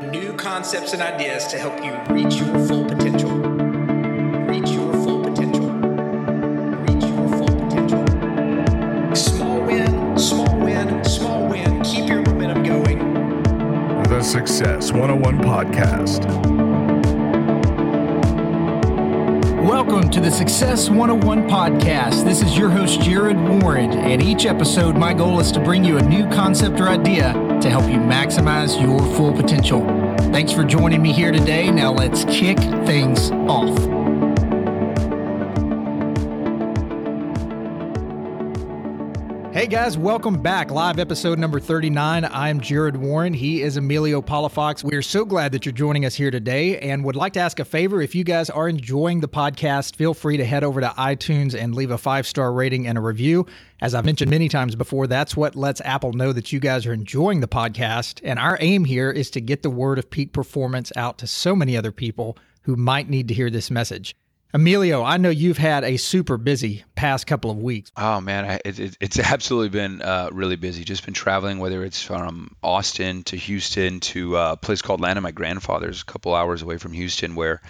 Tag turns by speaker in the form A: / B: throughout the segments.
A: New concepts and ideas to help you reach your full potential. Reach your full potential. Reach your full potential. Small win, small win, small win. Keep your momentum going.
B: The Success 101 Podcast.
C: Welcome to the Success 101 podcast. This is your host, Jared Warren, and each episode, my goal is to bring you a new concept or idea to help you maximize your full potential. Thanks for joining me here today. Now, let's kick things off. Hey guys, welcome back. Live episode number 39. I'm Jared Warren. He is Emilio Palafox. We're so glad that you're joining us here today and would like to ask a favor. If you guys are enjoying the podcast, feel free to head over to iTunes and leave a five star rating and a review. As I've mentioned many times before, that's what lets Apple know that you guys are enjoying the podcast. And our aim here is to get the word of peak performance out to so many other people who might need to hear this message. Emilio, I know you've had a super busy past couple of weeks.
D: Oh man, it, it's absolutely been uh, really busy. Just been traveling, whether it's from Austin to Houston to uh, a place called of My Grandfather's, a couple hours away from Houston, where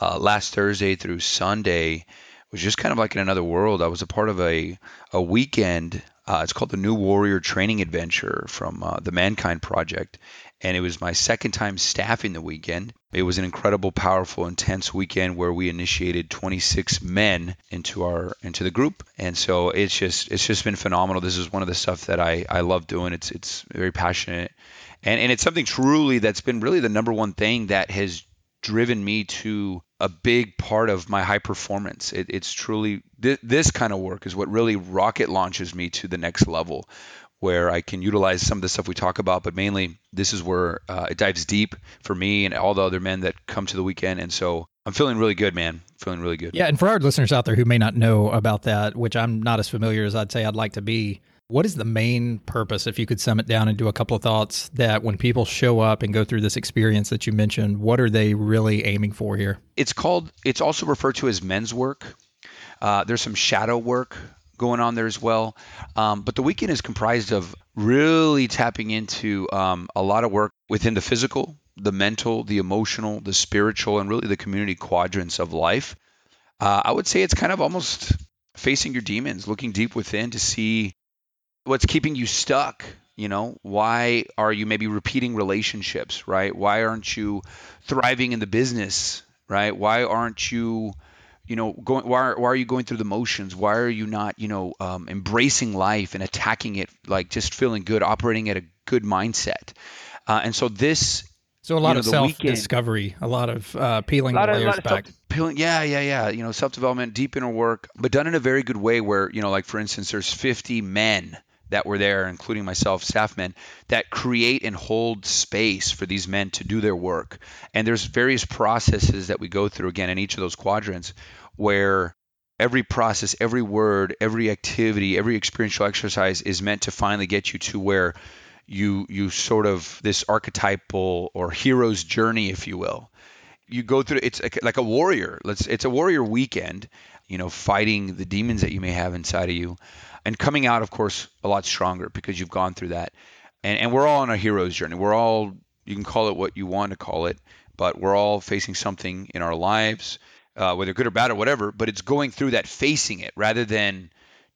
D: uh, last Thursday through Sunday was just kind of like in another world. I was a part of a a weekend. Uh, it's called the New Warrior Training Adventure from uh, the Mankind Project, and it was my second time staffing the weekend. It was an incredible, powerful, intense weekend where we initiated 26 men into our into the group, and so it's just it's just been phenomenal. This is one of the stuff that I I love doing. It's it's very passionate, and and it's something truly that's been really the number one thing that has driven me to a big part of my high performance. It, it's truly th- this kind of work is what really rocket launches me to the next level where I can utilize some of the stuff we talk about, but mainly this is where uh, it dives deep for me and all the other men that come to the weekend. And so I'm feeling really good, man. Feeling really good.
C: Yeah. And for our listeners out there who may not know about that, which I'm not as familiar as I'd say I'd like to be, what is the main purpose, if you could sum it down and do a couple of thoughts, that when people show up and go through this experience that you mentioned, what are they really aiming for here?
D: It's called, it's also referred to as men's work. Uh, there's some shadow work going on there as well. Um, but the weekend is comprised of really tapping into um, a lot of work within the physical, the mental, the emotional, the spiritual, and really the community quadrants of life. Uh, I would say it's kind of almost facing your demons, looking deep within to see what's keeping you stuck. You know, why are you maybe repeating relationships, right? Why aren't you thriving in the business, right? Why aren't you you know going why are, why are you going through the motions? Why are you not you know um, embracing life and attacking it like just feeling good operating at a good mindset? Uh, and so this
C: so a lot you know, of self discovery a lot of uh, peeling
D: the
C: layers back.
D: peeling yeah yeah yeah you know self development deep inner work but done in a very good way where you know like for instance there's 50 men that were there, including myself, staff men, that create and hold space for these men to do their work. And there's various processes that we go through again in each of those quadrants where every process, every word, every activity, every experiential exercise is meant to finally get you to where you you sort of this archetypal or hero's journey, if you will. You go through it's like a warrior. Let's it's a warrior weekend, you know, fighting the demons that you may have inside of you and coming out, of course, a lot stronger because you've gone through that. And, and we're all on a hero's journey. We're all, you can call it what you want to call it, but we're all facing something in our lives, uh, whether good or bad or whatever. But it's going through that, facing it, rather than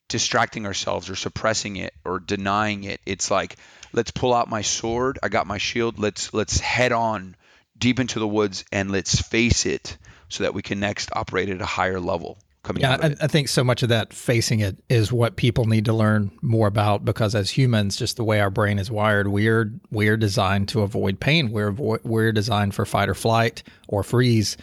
D: distracting ourselves or suppressing it or denying it. It's like, let's pull out my sword. I got my shield. Let's let's head on deep into the woods and let's face it so that we can next operate at a higher level coming
C: yeah,
D: I,
C: I, think so much of that facing it is what people need to learn more about because as humans, just the way our brain is wired, we're we're designed to avoid pain. We're avo- we're designed for fight or flight or freeze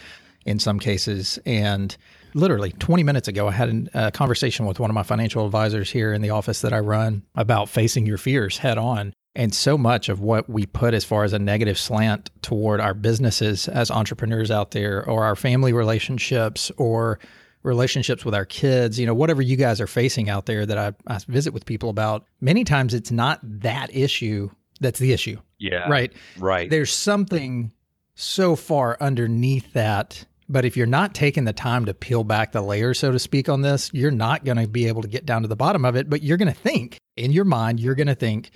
C: in some cases. And literally 20 minutes ago, I had a conversation with one of my financial advisors here in the office that I run about facing your fears head on. And so much of what we put as far as a negative slant toward our businesses as entrepreneurs out there, or our family relationships, or relationships with our kids, you know, whatever you guys are facing out there that I, I visit with people about, many times it's not that issue that's the issue.
D: Yeah.
C: Right.
D: Right.
C: There's something so far underneath that. But if you're not taking the time to peel back the layers, so to speak, on this, you're not going to be able to get down to the bottom of it. But you're going to think in your mind, you're going to think,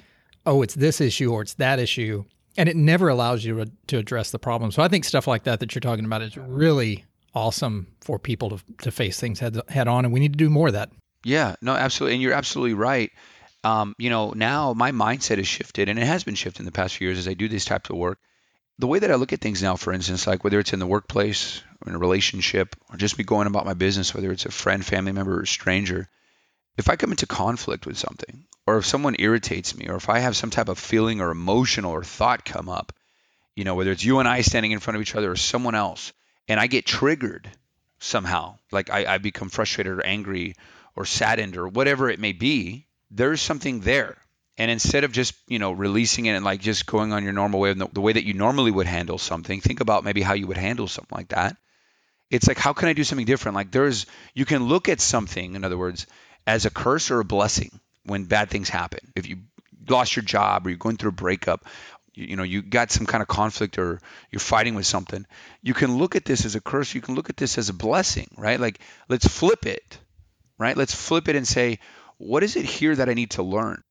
C: oh, it's this issue or it's that issue. and it never allows you to, address the problem. So I think stuff like that that you're talking about is really awesome for people to, to face things head, head on, and we need to do more of that.
D: Yeah, no, absolutely, and you're absolutely right. Um, you know, now my mindset has shifted, and it has been shifted in the past few years as I do this type of work. The way that I look at things now, for instance, like whether it's in the workplace, or in a relationship, or just me going about my business, whether it's a friend, family member, or stranger, if I come into conflict with something, or if someone irritates me, or if I have some type of feeling or emotional or thought come up, you know, whether it's you and I standing in front of each other or someone else, and I get triggered somehow, like I, I become frustrated or angry or saddened or whatever it may be, there's something there. And instead of just, you know, releasing it and like just going on your normal way, the way that you normally would handle something, think about maybe how you would handle something like that. It's like, how can I do something different? Like there's, you can look at something, in other words, as a curse or a blessing when bad things happen. If you lost your job or you're going through a breakup, you, you know, you got some kind of conflict or you're fighting with something, you can look at this as a curse. You can look at this as a blessing, right? Like, let's flip it, right? Let's flip it and say, what is it here that I need to learn?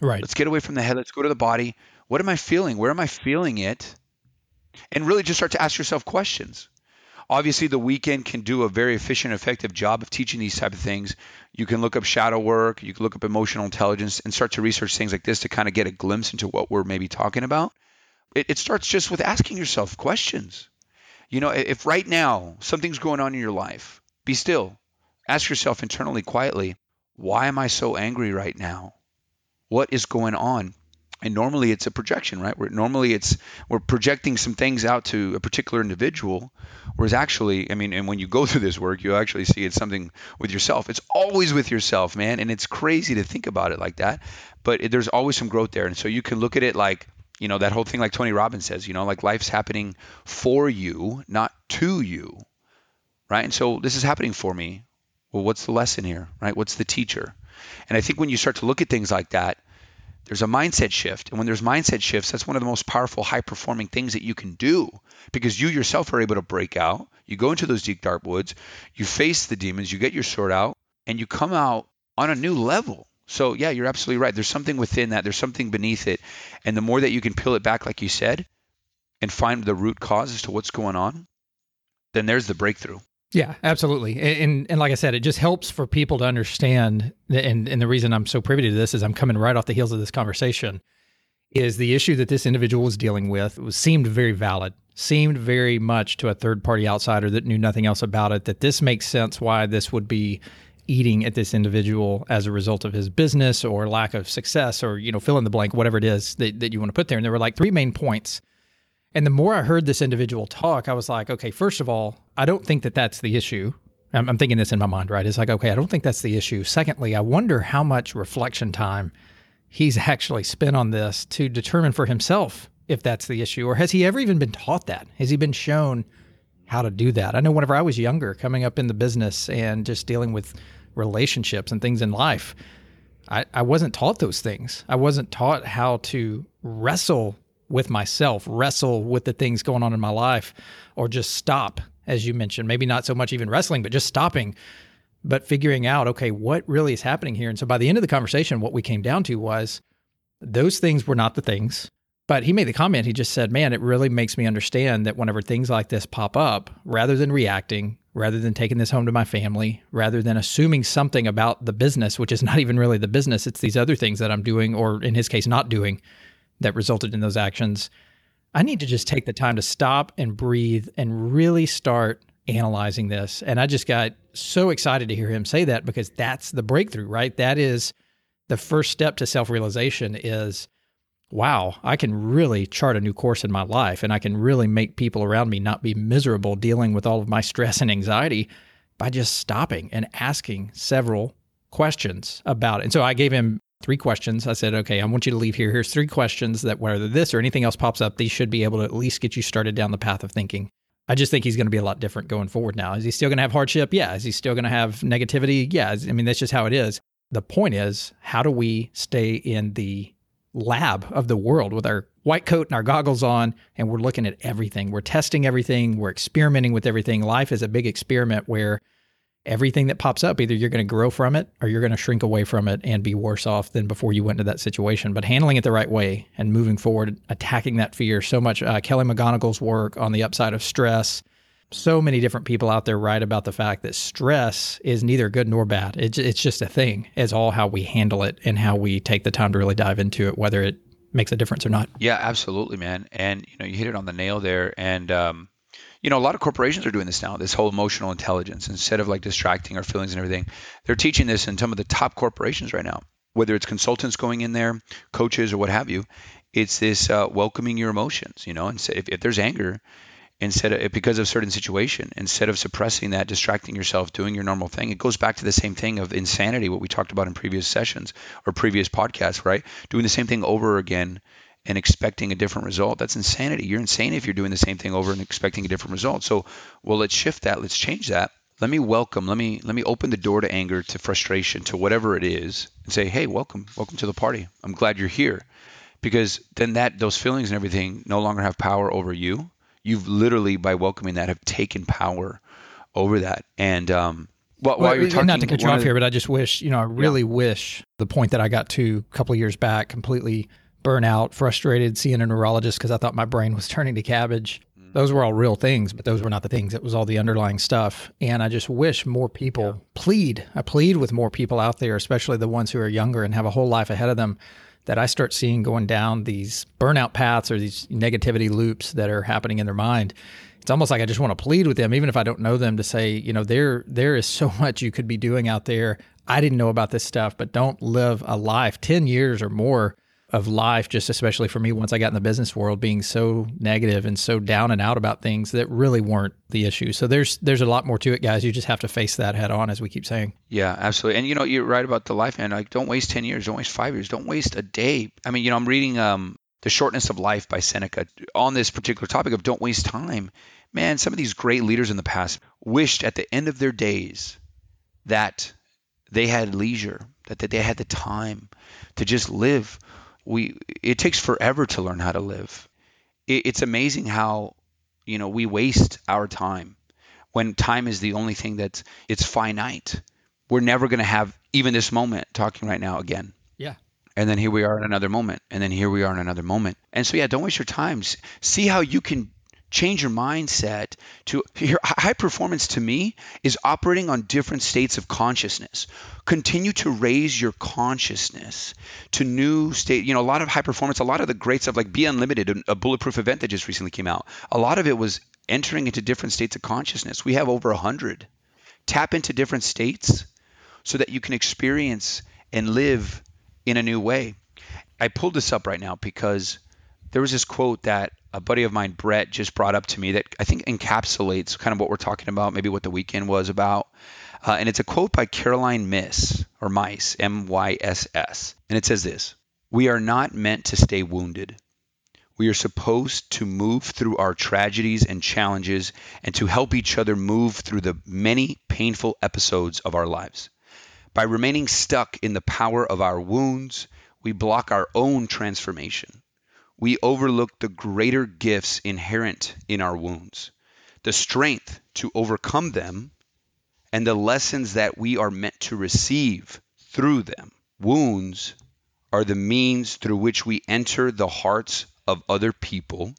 C: Right.
D: Let's get away from the head. Let's go to the body. What am I feeling? Where am I feeling it? And really just start to ask yourself questions. Obviously, the weekend can do a very efficient, effective job of teaching these type of things. You can look up shadow work, you can look up emotional intelligence, and start to research things like this to kind of get a glimpse into what we're maybe talking about. It, it starts just with asking yourself questions. You know, if right now something's going on in your life, be still. Ask yourself internally, quietly, why am I so angry right now? What is going on? And normally it's a projection right? Where normally it's we're projecting some things out to a particular individual whereas actually i mean and when you go through this work you actually see it's something with yourself. It's always with yourself man and it's crazy to think about it like that but it, there's always some growth there. And so you can look at it like you know that whole thing like tony robbins says you know like life's happening for you not to you right? And so this is happening for me. Well what's the lesson here right? What's the teacher? And i think when you start to look at things like that there's a mindset shift. And when there's mindset shifts, that's one of the most powerful, high performing things that you can do because you yourself are able to break out. You go into those deep, dark woods, you face the demons, you get your sword out, and you come out on a new level. So, yeah, you're absolutely right. There's something within that, there's something beneath it. And the more that you can peel it back, like you said, and find the root cause as to what's going on, then there's the breakthrough.
C: Yeah, absolutely. And, and like I said, it just helps for people to understand. And, and the reason I'm so privy to this is I'm coming right off the heels of this conversation. Is the issue that this individual was dealing with was seemed very valid, seemed very much to a third party outsider that knew nothing else about it. That this makes sense why this would be eating at this individual as a result of his business or lack of success or you know fill in the blank whatever it is that, that you want to put there and there were like three main points and the more I heard this individual talk, I was like, okay, first of all, I don't think that that's the issue. I'm, I'm, thinking this in my mind, right? It's like, okay, I don't think that's the issue. Secondly, I wonder how much reflection time he's actually spent on this to determine for himself if that's the issue, or has he ever even been taught that? Has he been shown how to do that? I know whenever I was younger, coming up in the business and just dealing with relationships and things in life, I, I wasn't taught those things. I wasn't taught how to wrestle with myself, wrestle with the things going on in my life, or just stop, as you mentioned. Maybe not so much even wrestling, but just stopping, but figuring out, okay, what really is happening here. And so by the end of the conversation, what we came down to was those things were not the things. But he made the comment, he just said, man, it really makes me understand that whenever things like this pop up, rather than reacting, rather than taking this home to my family, rather than assuming something about the business, which is not even really the business, it's these other things that I'm doing, or in his case, not doing that resulted in those actions. I need to just take the time to stop and breathe and really start analyzing this. And I just got so excited to hear him say that because that's the breakthrough, right? That is the first step to self-realization is wow, I can really chart a new course in my life and I can really make people around me not be miserable dealing with all of my stress and anxiety by just stopping and asking several questions about it. And so I gave him three questions. I said, okay, I want you to leave here. Here's three questions that whether this or anything else pops up, these should be able to at least get you started down the path of thinking. I just think he's going to be a lot different going forward now. Is he still going to have hardship? Yeah. Is he still going to have negativity? Yeah. I mean, that's just how it is. The point is, how do we stay in the lab of the world with our white coat and our goggles on and we're looking at everything. We're testing everything, we're experimenting with everything. Life is a big experiment where everything that pops up, either you're going to grow from it or you're going to shrink away from it and be worse off than before you went into that situation. But handling it the right way and moving forward, attacking that fear so much. Uh, Kelly McGonigal's work on the upside of stress. So many different people out there write about the fact that stress is neither good nor bad. It's, it's just a thing. It's all how we handle it and how we take the time to really dive into it, whether it makes a difference or not.
D: Yeah, absolutely, man. And you know, you hit it on the nail there. And um, you know, a lot of corporations are doing this now, this whole emotional intelligence. Instead of like distracting our feelings and everything, they're teaching this in some of the top corporations right now, whether it's consultants going in there, coaches, or what have you. It's this uh, welcoming your emotions, you know, and so if, if there's anger, instead of because of certain situation, instead of suppressing that, distracting yourself, doing your normal thing, it goes back to the same thing of insanity, what we talked about in previous sessions or previous podcasts, right? Doing the same thing over again and expecting a different result. That's insanity. You're insane if you're doing the same thing over and expecting a different result. So, well, let's shift that. Let's change that. Let me welcome. Let me let me open the door to anger, to frustration, to whatever it is, and say, "Hey, welcome, welcome to the party. I'm glad you're here." Because then that those feelings and everything no longer have power over you. You've literally by welcoming that have taken power over that. And um, while, while you're talking,
C: not to cut you off here, but I just wish, you know, I really yeah. wish the point that I got to a couple years back completely burnout, frustrated, seeing a neurologist because I thought my brain was turning to cabbage. Mm. Those were all real things, but those were not the things. It was all the underlying stuff. And I just wish more people yeah. plead. I plead with more people out there, especially the ones who are younger and have a whole life ahead of them, that I start seeing going down these burnout paths or these negativity loops that are happening in their mind. It's almost like I just want to plead with them, even if I don't know them, to say, you know, there there is so much you could be doing out there. I didn't know about this stuff, but don't live a life 10 years or more of life, just especially for me, once I got in the business world, being so negative and so down and out about things that really weren't the issue. So there's there's a lot more to it, guys. You just have to face that head on, as we keep saying.
D: Yeah, absolutely. And you know, you're right about the life, man. Like, don't waste ten years, don't waste five years, don't waste a day. I mean, you know, I'm reading um, the Shortness of Life by Seneca on this particular topic of don't waste time. Man, some of these great leaders in the past wished at the end of their days that they had leisure, that, that they had the time to just live we it takes forever to learn how to live. It, it's amazing how you know we waste our time when time is the only thing that's it's finite. We're never going to have even this moment talking right now again.
C: Yeah.
D: And then here we are in another moment, and then here we are in another moment. And so yeah, don't waste your time. See how you can change your mindset to your high performance to me is operating on different states of consciousness. Continue to raise your consciousness to new state you know a lot of high performance a lot of the great stuff like be unlimited a bulletproof event that just recently came out a lot of it was entering into different states of consciousness. We have over a hundred. Tap into different states so that you can experience and live in a new way. I pulled this up right now because there was this quote that a buddy of mine, Brett, just brought up to me that I think encapsulates kind of what we're talking about, maybe what the weekend was about. Uh, and it's a quote by Caroline Miss, or Mice, M Y S S. And it says this We are not meant to stay wounded. We are supposed to move through our tragedies and challenges and to help each other move through the many painful episodes of our lives. By remaining stuck in the power of our wounds, we block our own transformation we overlook the greater gifts inherent in our wounds, the strength to overcome them, and the lessons that we are meant to receive through them. Wounds are the means through which we enter the hearts of other people.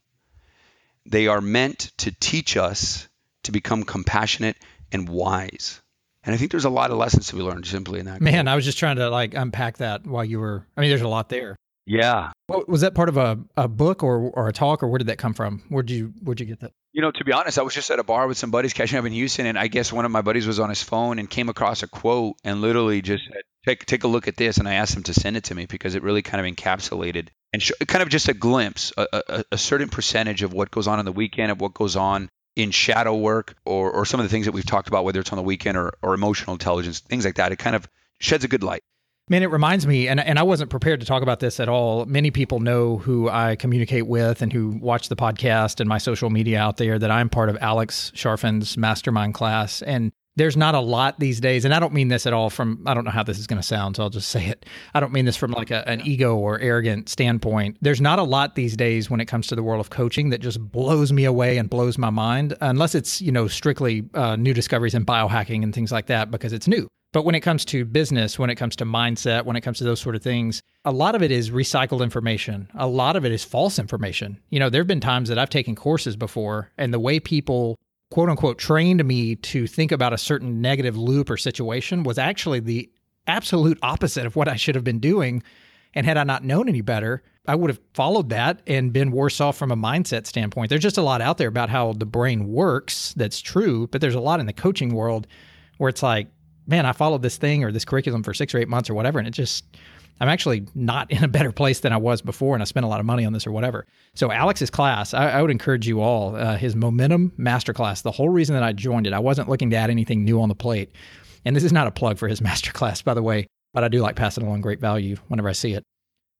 D: They are meant to teach us to become compassionate and wise. And I think there's a lot of lessons to be learned simply in that.
C: Man, I was just trying to like unpack that while you were. I mean, there's a lot there.
D: Yeah.
C: Well, was that part of a, a book or, or a talk or where did that come from? Where'd you where'd you get that?
D: You know, to be honest, I was just at a bar with some buddies catching up in Houston, and I guess one of my buddies was on his phone and came across a quote and literally just said, "Take take a look at this," and I asked him to send it to me because it really kind of encapsulated and sh- kind of just a glimpse, a, a, a certain percentage of what goes on on the weekend, of what goes on in shadow work, or or some of the things that we've talked about, whether it's on the weekend or or emotional intelligence, things like that. It kind of sheds a good light.
C: Man, it reminds me, and, and I wasn't prepared to talk about this at all. Many people know who I communicate with and who watch the podcast and my social media out there that I'm part of Alex Charfen's mastermind class. And there's not a lot these days, and I don't mean this at all from I don't know how this is going to sound, so I'll just say it. I don't mean this from like a, an ego or arrogant standpoint. There's not a lot these days when it comes to the world of coaching that just blows me away and blows my mind, unless it's you know strictly uh, new discoveries in biohacking and things like that because it's new. But when it comes to business, when it comes to mindset, when it comes to those sort of things, a lot of it is recycled information. A lot of it is false information. You know, there have been times that I've taken courses before, and the way people quote unquote trained me to think about a certain negative loop or situation was actually the absolute opposite of what I should have been doing. And had I not known any better, I would have followed that and been worse off from a mindset standpoint. There's just a lot out there about how the brain works that's true, but there's a lot in the coaching world where it's like, man, I followed this thing or this curriculum for six or eight months or whatever, and it just I'm actually not in a better place than I was before, and I spent a lot of money on this or whatever. So Alex's class, I, I would encourage you all. Uh, his Momentum Masterclass. The whole reason that I joined it, I wasn't looking to add anything new on the plate, and this is not a plug for his masterclass, by the way. But I do like passing along great value whenever I see it.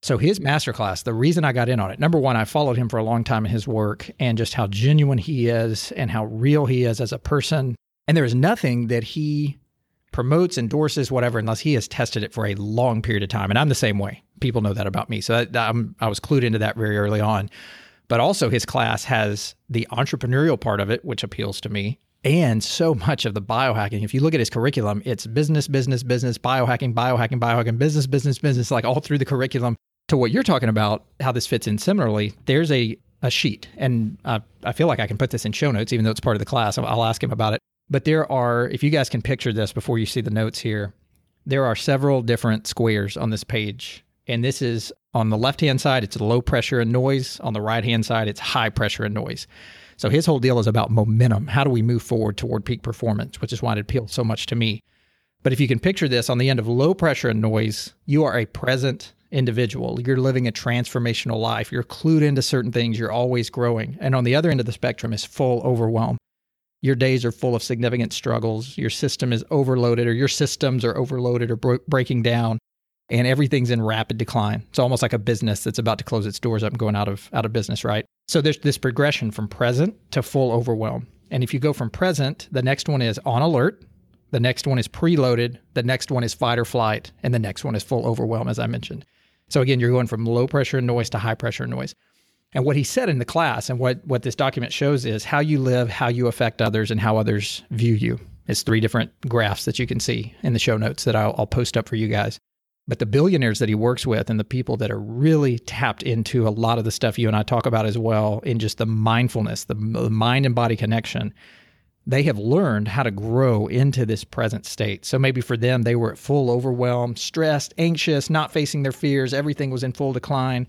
C: So his masterclass, the reason I got in on it, number one, I followed him for a long time in his work and just how genuine he is and how real he is as a person. And there is nothing that he promotes, endorses, whatever, unless he has tested it for a long period of time. And I'm the same way. People know that about me. So I'm, I was clued into that very early on. But also, his class has the entrepreneurial part of it, which appeals to me, and so much of the biohacking. If you look at his curriculum, it's business, business, business, biohacking, biohacking, biohacking, business, business, business, like all through the curriculum. To what you're talking about, how this fits in similarly, there's a a sheet, and uh, I feel like I can put this in show notes, even though it's part of the class. I'll ask him about it. But there are, if you guys can picture this before you see the notes here, there are several different squares on this page. And this is on the left hand side, it's low pressure and noise. On the right hand side, it's high pressure and noise. So his whole deal is about momentum. How do we move forward toward peak performance, which is why it appealed so much to me. But if you can picture this on the end of low pressure and noise, you are a present individual. You're living a transformational life. You're clued into certain things. You're always growing. And on the other end of the spectrum is full overwhelm your days are full of significant struggles, your system is overloaded, or your systems are overloaded or bro- breaking down, and everything's in rapid decline. It's almost like a business that's about to close its doors up and going out of out of business, right? So there's this progression from present to full overwhelm. And if you go from present, the next one is on alert, the next one is preloaded, the next one is fight or flight, and the next one is full overwhelm, as I mentioned. So again, you're going from low pressure noise to high pressure noise. And what he said in the class and what, what this document shows is how you live, how you affect others, and how others view you. It's three different graphs that you can see in the show notes that I'll, I'll post up for you guys. But the billionaires that he works with and the people that are really tapped into a lot of the stuff you and I talk about as well in just the mindfulness, the, the mind and body connection, they have learned how to grow into this present state. So maybe for them, they were at full overwhelm, stressed, anxious, not facing their fears, everything was in full decline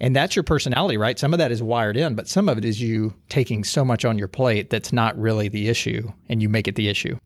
C: and that's your personality, right? Some of that is wired in, but some of it is you taking so much on your plate that's not really the issue and you make it the issue.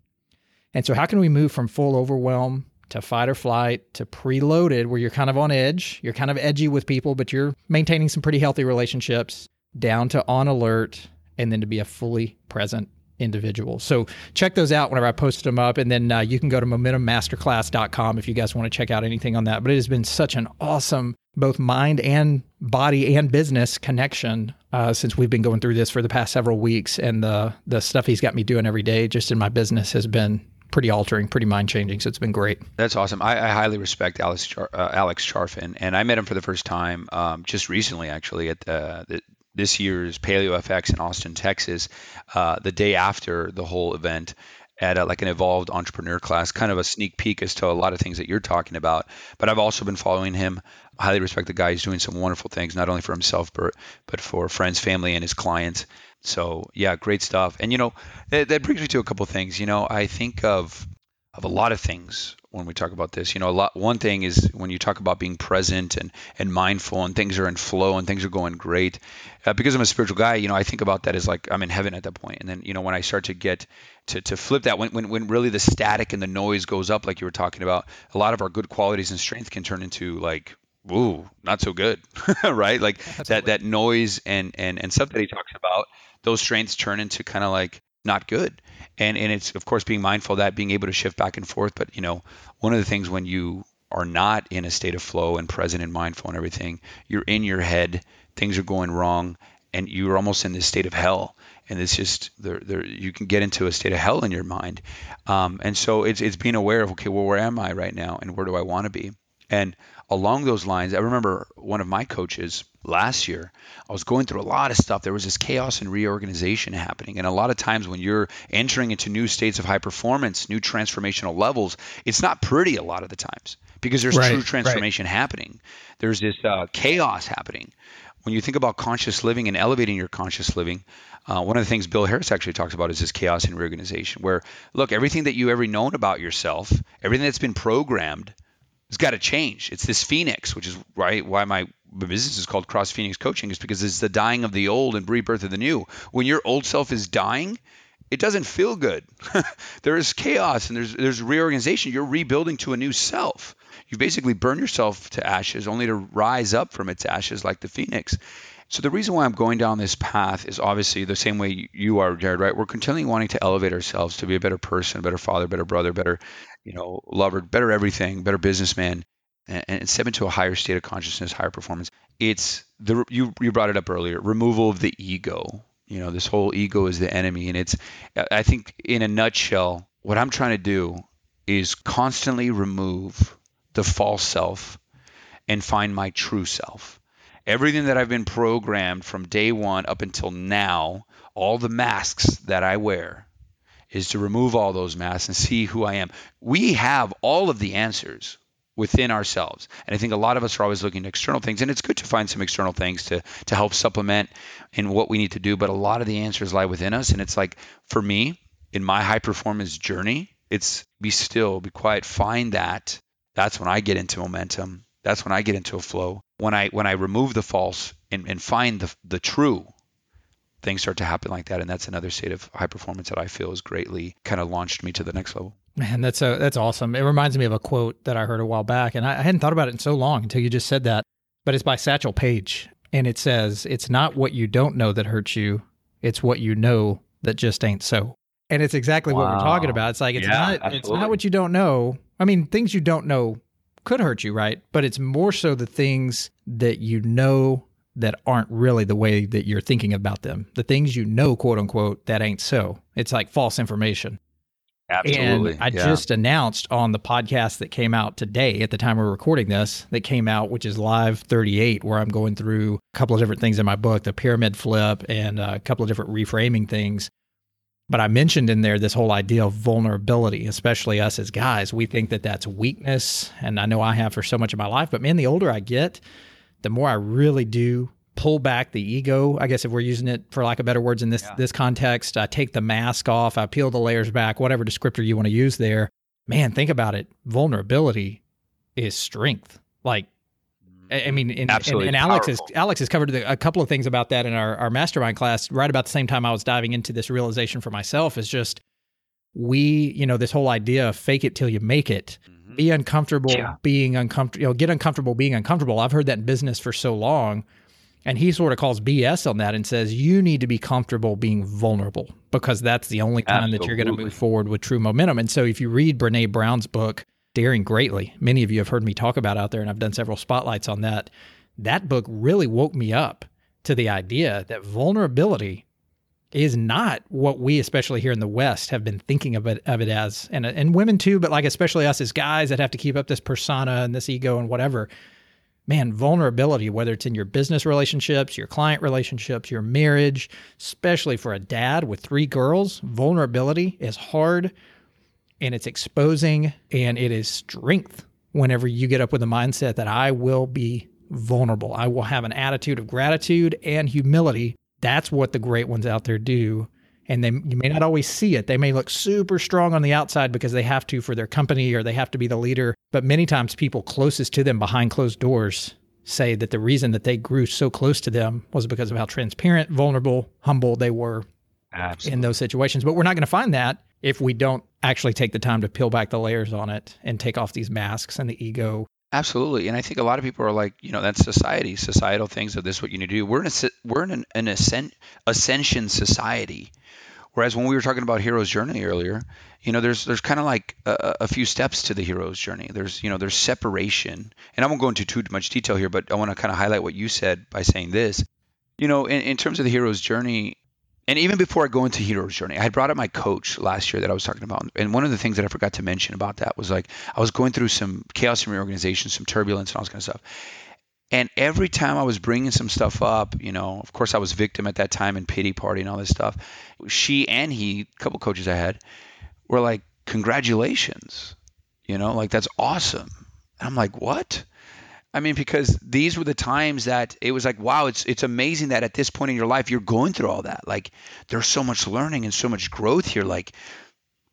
C: And so, how can we move from full overwhelm to fight or flight to preloaded, where you're kind of on edge, you're kind of edgy with people, but you're maintaining some pretty healthy relationships, down to on alert, and then to be a fully present individual. So check those out whenever I post them up. And then uh, you can go to momentummasterclass.com if you guys want to check out anything on that. But it has been such an awesome both mind and body and business connection uh, since we've been going through this for the past several weeks. And the the stuff he's got me doing every day just in my business has been pretty altering, pretty mind changing. So it's been great.
D: That's awesome. I, I highly respect Alex Char- uh, Alex Charfen, and I met him for the first time um, just recently, actually, at uh, the, this year's Paleo FX in Austin, Texas, uh, the day after the whole event at a, like an evolved entrepreneur class, kind of a sneak peek as to a lot of things that you're talking about. But I've also been following him. I highly respect the guy. He's doing some wonderful things, not only for himself, but but for friends, family, and his clients. So yeah, great stuff. And you know, that, that brings me to a couple things. You know, I think of of a lot of things when we talk about this. You know, a lot. One thing is when you talk about being present and and mindful, and things are in flow and things are going great. Uh, because I'm a spiritual guy, you know, I think about that as like I'm in heaven at that point. And then you know, when I start to get to to flip that, when when when really the static and the noise goes up, like you were talking about, a lot of our good qualities and strength can turn into like ooh, not so good, right? Like that that noise and and and stuff that he talks about, those strengths turn into kind of like not good and and it's of course being mindful of that being able to shift back and forth. But you know one of the things when you are not in a state of flow and present and mindful and everything you're in your head things are going wrong and you're almost in this state of hell. And it's just there, there you can get into a state of hell in your mind. Um, and so it's, it's being aware of okay well where am i right now and where do i want to be? And along those lines i remember one of my coaches last year i was going through a lot of stuff. There was this chaos and reorganization happening. And a lot of times when you're entering into new states of high performance new transformational levels it's not pretty a lot of the times because there's
C: Right,
D: true
C: right.
D: transformation happening. There's this uh, chaos happening. When you think about conscious living and elevating your conscious living, uh, one of the things Bill Harris actually talks about is this chaos and reorganization, where look, everything that you ever known about yourself, everything that's been programmed, has got to change. It's this phoenix, which is right why my business is called Cross Phoenix Coaching, is because it's the dying of the old and rebirth of the new. When your old self is dying, it doesn't feel good. there is chaos and there's there's reorganization. You're rebuilding to a new self. You basically burn yourself to ashes only to rise up from its ashes like the phoenix. So the reason why I'm going down this path is obviously the same way you are, Jared, right? We're continually wanting to elevate ourselves to be a better person, better father, better brother, better, you know, lover, better everything, better businessman, and, and step into a higher state of consciousness, higher performance. It's the you you brought it up earlier, removal of the ego. You know, this whole ego is the enemy, and it's I think in a nutshell, what I'm trying to do is constantly remove the false self and find my true self. Everything that I've been programmed from day one up until now, all the masks that I wear, is to remove all those masks and see who I am. We have all of the answers within ourselves. And I think a lot of us are always looking at external things, and it's good to find some external things to to help supplement in what we need to do. But a lot of the answers lie within us, and it's like for me in my high performance journey, it's be still, be quiet, find that. That's when I get into momentum. That's when I get into a flow. When I when I remove the false and, and find the the true, things start to happen like that. And that's another state of high performance that I feel has greatly kind of launched me to the next level.
C: Man, that's a, that's awesome. It reminds me of a quote that I heard a while back, and I, I hadn't thought about it in so long until you just said that. But it's by Satchel Paige, and it says, "It's not what you don't know that hurts you; it's what you know that just ain't so." And it's exactly what we're talking about. It's like it's
D: Yeah,
C: not it's not what you don't know. I mean, things you don't know could hurt you, right? But it's more so the things that you know that aren't really the way that you're thinking about them. The things you know, quote unquote, that ain't so. It's like false information.
D: Absolutely.
C: And I
D: yeah.
C: just announced on the podcast that came out today at the time we're recording this, that came out, which is Live 38, where I'm going through a couple of different things in my book, the pyramid flip and uh, a couple of different reframing things. But I mentioned in there this whole idea of vulnerability, especially us as guys. We think that that's weakness. And I know I have for so much of my life. But man, the older I get, the more I really do pull back the ego. I guess if we're using it for lack of better words in this this context, I take the mask off, I peel the layers back, whatever descriptor you want to use there. Man, think about it. Vulnerability is strength. Like I mean, and, and,
D: Absolutely
C: and Alex has
D: powerful.
C: Alex has covered the, a couple of things about that in our, our mastermind class. Right about the same time I was diving into this realization for myself is just we, you know, this whole idea of fake it till you make it mm. Mm-hmm. be uncomfortable
D: Yeah.
C: being uncomfortable you know get uncomfortable being uncomfortable. I've heard that in business for so long and he sort of calls bs on that and says you need to be comfortable being vulnerable because that's the only time that you're going to move forward with true momentum. And so if you read brene brown's book daring greatly many of you have heard me talk about out there and i've done several spotlights on that that book really woke me up to the idea that vulnerability is not what we, especially here in the West, have been thinking of it of it as, and and women too, but like especially us as guys that have to keep up this persona and this ego and whatever. Man, vulnerability, whether it's in your business relationships, your client relationships, your marriage, especially for a dad with three girls, vulnerability is hard and it's exposing and it is strength whenever you get up with a mindset that I will be vulnerable. I will have an attitude of gratitude and humility. That's what the great ones out there do. And they you may not always see it. They may look super strong on the outside because they have to for their company or they have to be the leader. But many times people closest to them behind closed doors say that the reason that they grew so close to them was because of how transparent, vulnerable, humble they were
D: Absolutely.
C: in those situations. But we're not going to find that if we don't actually take the time to peel back the layers on it and take off these masks and the ego.
D: Absolutely, and I think a lot of people are like, you know, that's society, societal things of this Is what you need to do. We're in a we're in an, an ascent, ascension society, whereas when we were talking about hero's journey earlier, you know, there's there's kind of like a, a few steps to the hero's journey. There's you know there's separation, and I won't go into too much detail here, but I want to kind of highlight what you said by saying this. You know, in, in terms of the hero's journey, and even before I go into hero's journey, I had brought up my coach last year that I was talking about. And one of the things that I forgot to mention about that was like I was going through some chaos and reorganization, some turbulence, and all this kind of stuff. And every time I was bringing some stuff up, you know, of course I was victim at that time and pity party and all this stuff. She and he, a couple coaches I had, were like, "Congratulations," you know, like that's awesome. And I'm like, "What?" I mean, because these were the times that it was like, wow, it's it's amazing that at this point in your life you're going through all that. Like, there's so much learning and so much growth here. Like,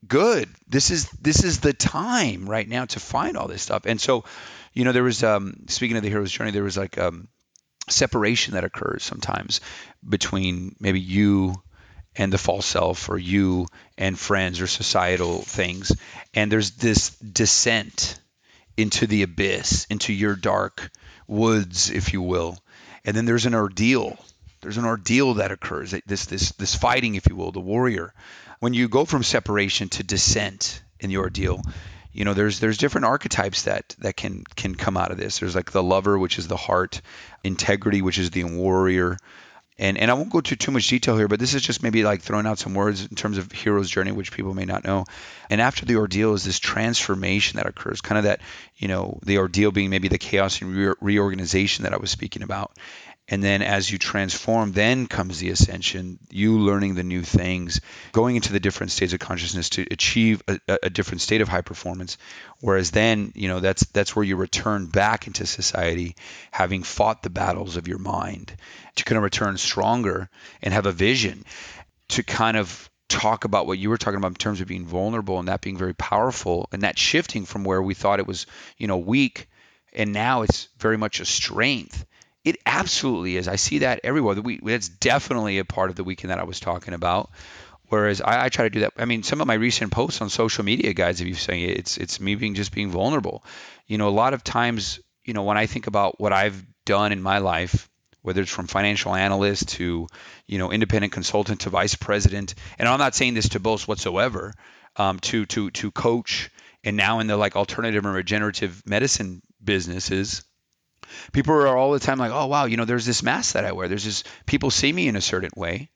D: good. This is this is the time right now to find all this stuff. And so, you know, there was um, speaking of the hero's journey, there was like um, separation that occurs sometimes between maybe you and the false self or you and friends or societal things and there's this descent into the abyss, into your dark woods, if you will. And then there's an ordeal. There's an ordeal that occurs. This this this fighting, if you will, the warrior. When you go from separation to descent in the ordeal, you know there's there's different archetypes that that can can come out of this. There's like the lover, which is the heart, integrity, which is the warrior, and and I won't go to too much detail here, but this is just maybe like throwing out some words in terms of hero's journey, which people may not know. And after the ordeal is this transformation that occurs, kind of that you know the ordeal being maybe the chaos and re- reorganization that I was speaking about. And then as you transform, then comes the ascension, you learning the new things, going into the different states of consciousness to achieve a, a, different state of high performance. Whereas then, you know, that's that's where you return back into society, having fought the battles of your mind, to kind of return stronger and have a vision to kind of talk about what you were talking about in terms of being vulnerable and that being very powerful and that shifting from where we thought it was, you know, weak and now it's very much a strength it absolutely is. I see that everywhere. The week, that's definitely a part of the weekend that I was talking about. Whereas I, I, try to do that. I mean, some of my recent posts on social media, guys, if you say it's it's me being just being vulnerable. You know, a lot of times, you know, when I think about what I've done in my life, whether it's from financial analyst to, you know, independent consultant to vice president, and I'm not saying this to boast whatsoever, um, to to to coach, and now in the like alternative and regenerative medicine businesses people are all the time like, oh wow, you know, there's this mask that I wear. There's this people see me in a certain way,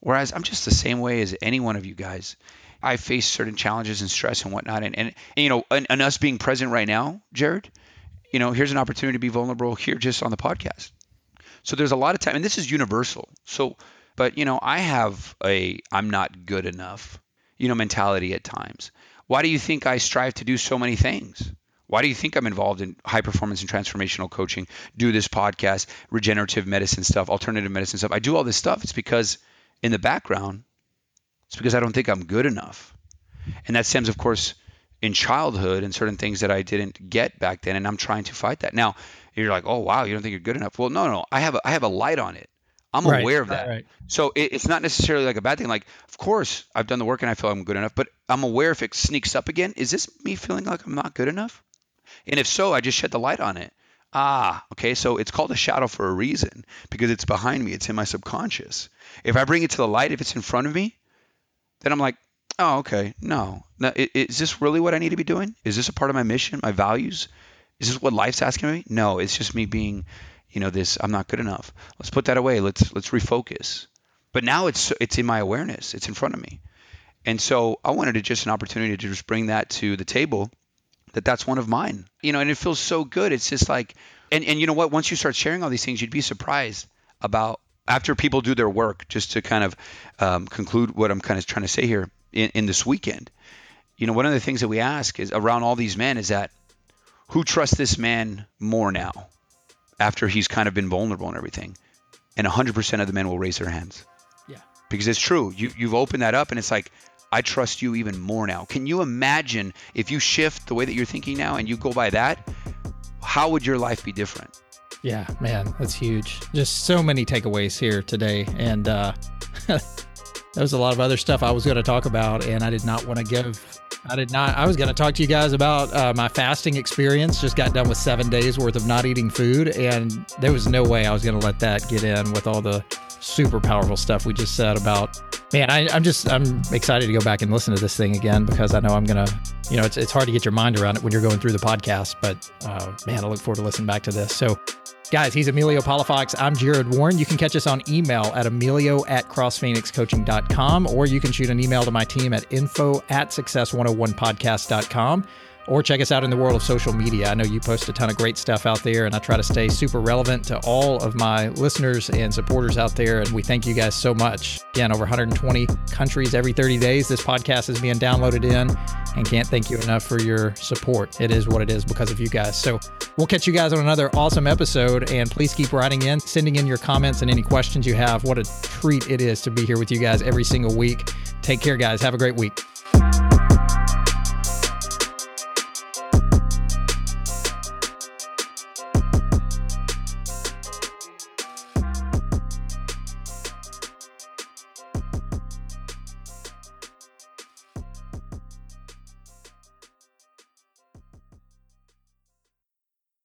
D: whereas I'm just the same way as any one of you guys. I face certain challenges and stress and whatnot, and and, and you know, and, and us being present right now, Jared, you know, here's an opportunity to be vulnerable here just on the podcast. So there's a lot of time, and this is universal. So, but you know, I have a I'm not good enough, you know, mentality at times. Why do you think I strive to do so many things? Why do you think I'm involved in high performance and transformational coaching, do this podcast, regenerative medicine stuff, alternative medicine stuff? I do all this stuff. It's because in the background, it's because I don't think I'm good enough. And that stems, of course, in childhood and certain things that I didn't get back then. And I'm trying to fight that. Now, you're like, oh, wow, you don't think you're good enough. Well, no, no, I have a, I have a light on it. I'm right, aware of that. Right. So it, it's not necessarily like a bad thing. Like, of course, I've done the work and I feel I'm good enough, but I'm aware if it sneaks up again, is this me feeling like I'm not good enough? And if so, I just shed the light on it. Ah, okay, so it's called a shadow for a reason because it's behind me, it's in my subconscious. If I bring it to the light, if it's in front of me, then I'm like, oh, okay, no. Is this really what I need to be doing? Is this a part of my mission, my values? Is this what life's asking me? No, it's just me being, you know, this I'm not good enough. Let's put that away. Let's let's refocus. But now it's it's in my awareness. It's in front of me. And so I wanted to just an opportunity to just bring that to the table that that's one of mine. You know, and it feels so good. It's just like, and, and you know what? Once you start sharing all these things, you'd be surprised about after people do their work, just to kind of um, conclude what I'm kind of trying to say here in, in this weekend. You know, one of the things that we ask is around all these men is that who trusts this man more now after he's kind of been vulnerable and everything? And 100% of the men will raise their hands.
C: Yeah.
D: Because it's true. You, you've opened that up and it's like, I trust you even more now. Can you imagine if you shift the way that you're thinking now and you go by that? How would your life be different?
C: Yeah, man, that's huge. Just so many takeaways here today. And uh, there was a lot of other stuff I was going to talk about, and I did not want to give. I did not. I was going to talk to you guys about uh, my fasting experience. Just got done with seven days worth of not eating food, and there was no way I was going to let that get in with all the super powerful stuff we just said about Man, I, am just I'm excited to go back and listen to this thing again because I know I'm gonna, you know, it's it's hard to get your mind around it when you're going through the podcast. But uh, man, I look forward to listening back to this. So, guys, he's Emilio Palafox. I'm Jared Warren. You can catch us on email at emilio at crossphoenixcoaching.com or you can shoot an email to my team at info at success101podcast.com or check us out in the world of social media. I know you post a ton of great stuff out there, and I try to stay super relevant to all of my listeners and supporters out there. And we thank you guys so much. Again, over 120 countries every 30 days, this podcast is being downloaded in, and can't thank you enough for your support. It is what it is because of you guys. So we'll catch you guys on another awesome episode, and please keep writing in, sending in your comments and any questions you have. What a treat it is to be here with you guys every single week. Take care, guys. Have a great week.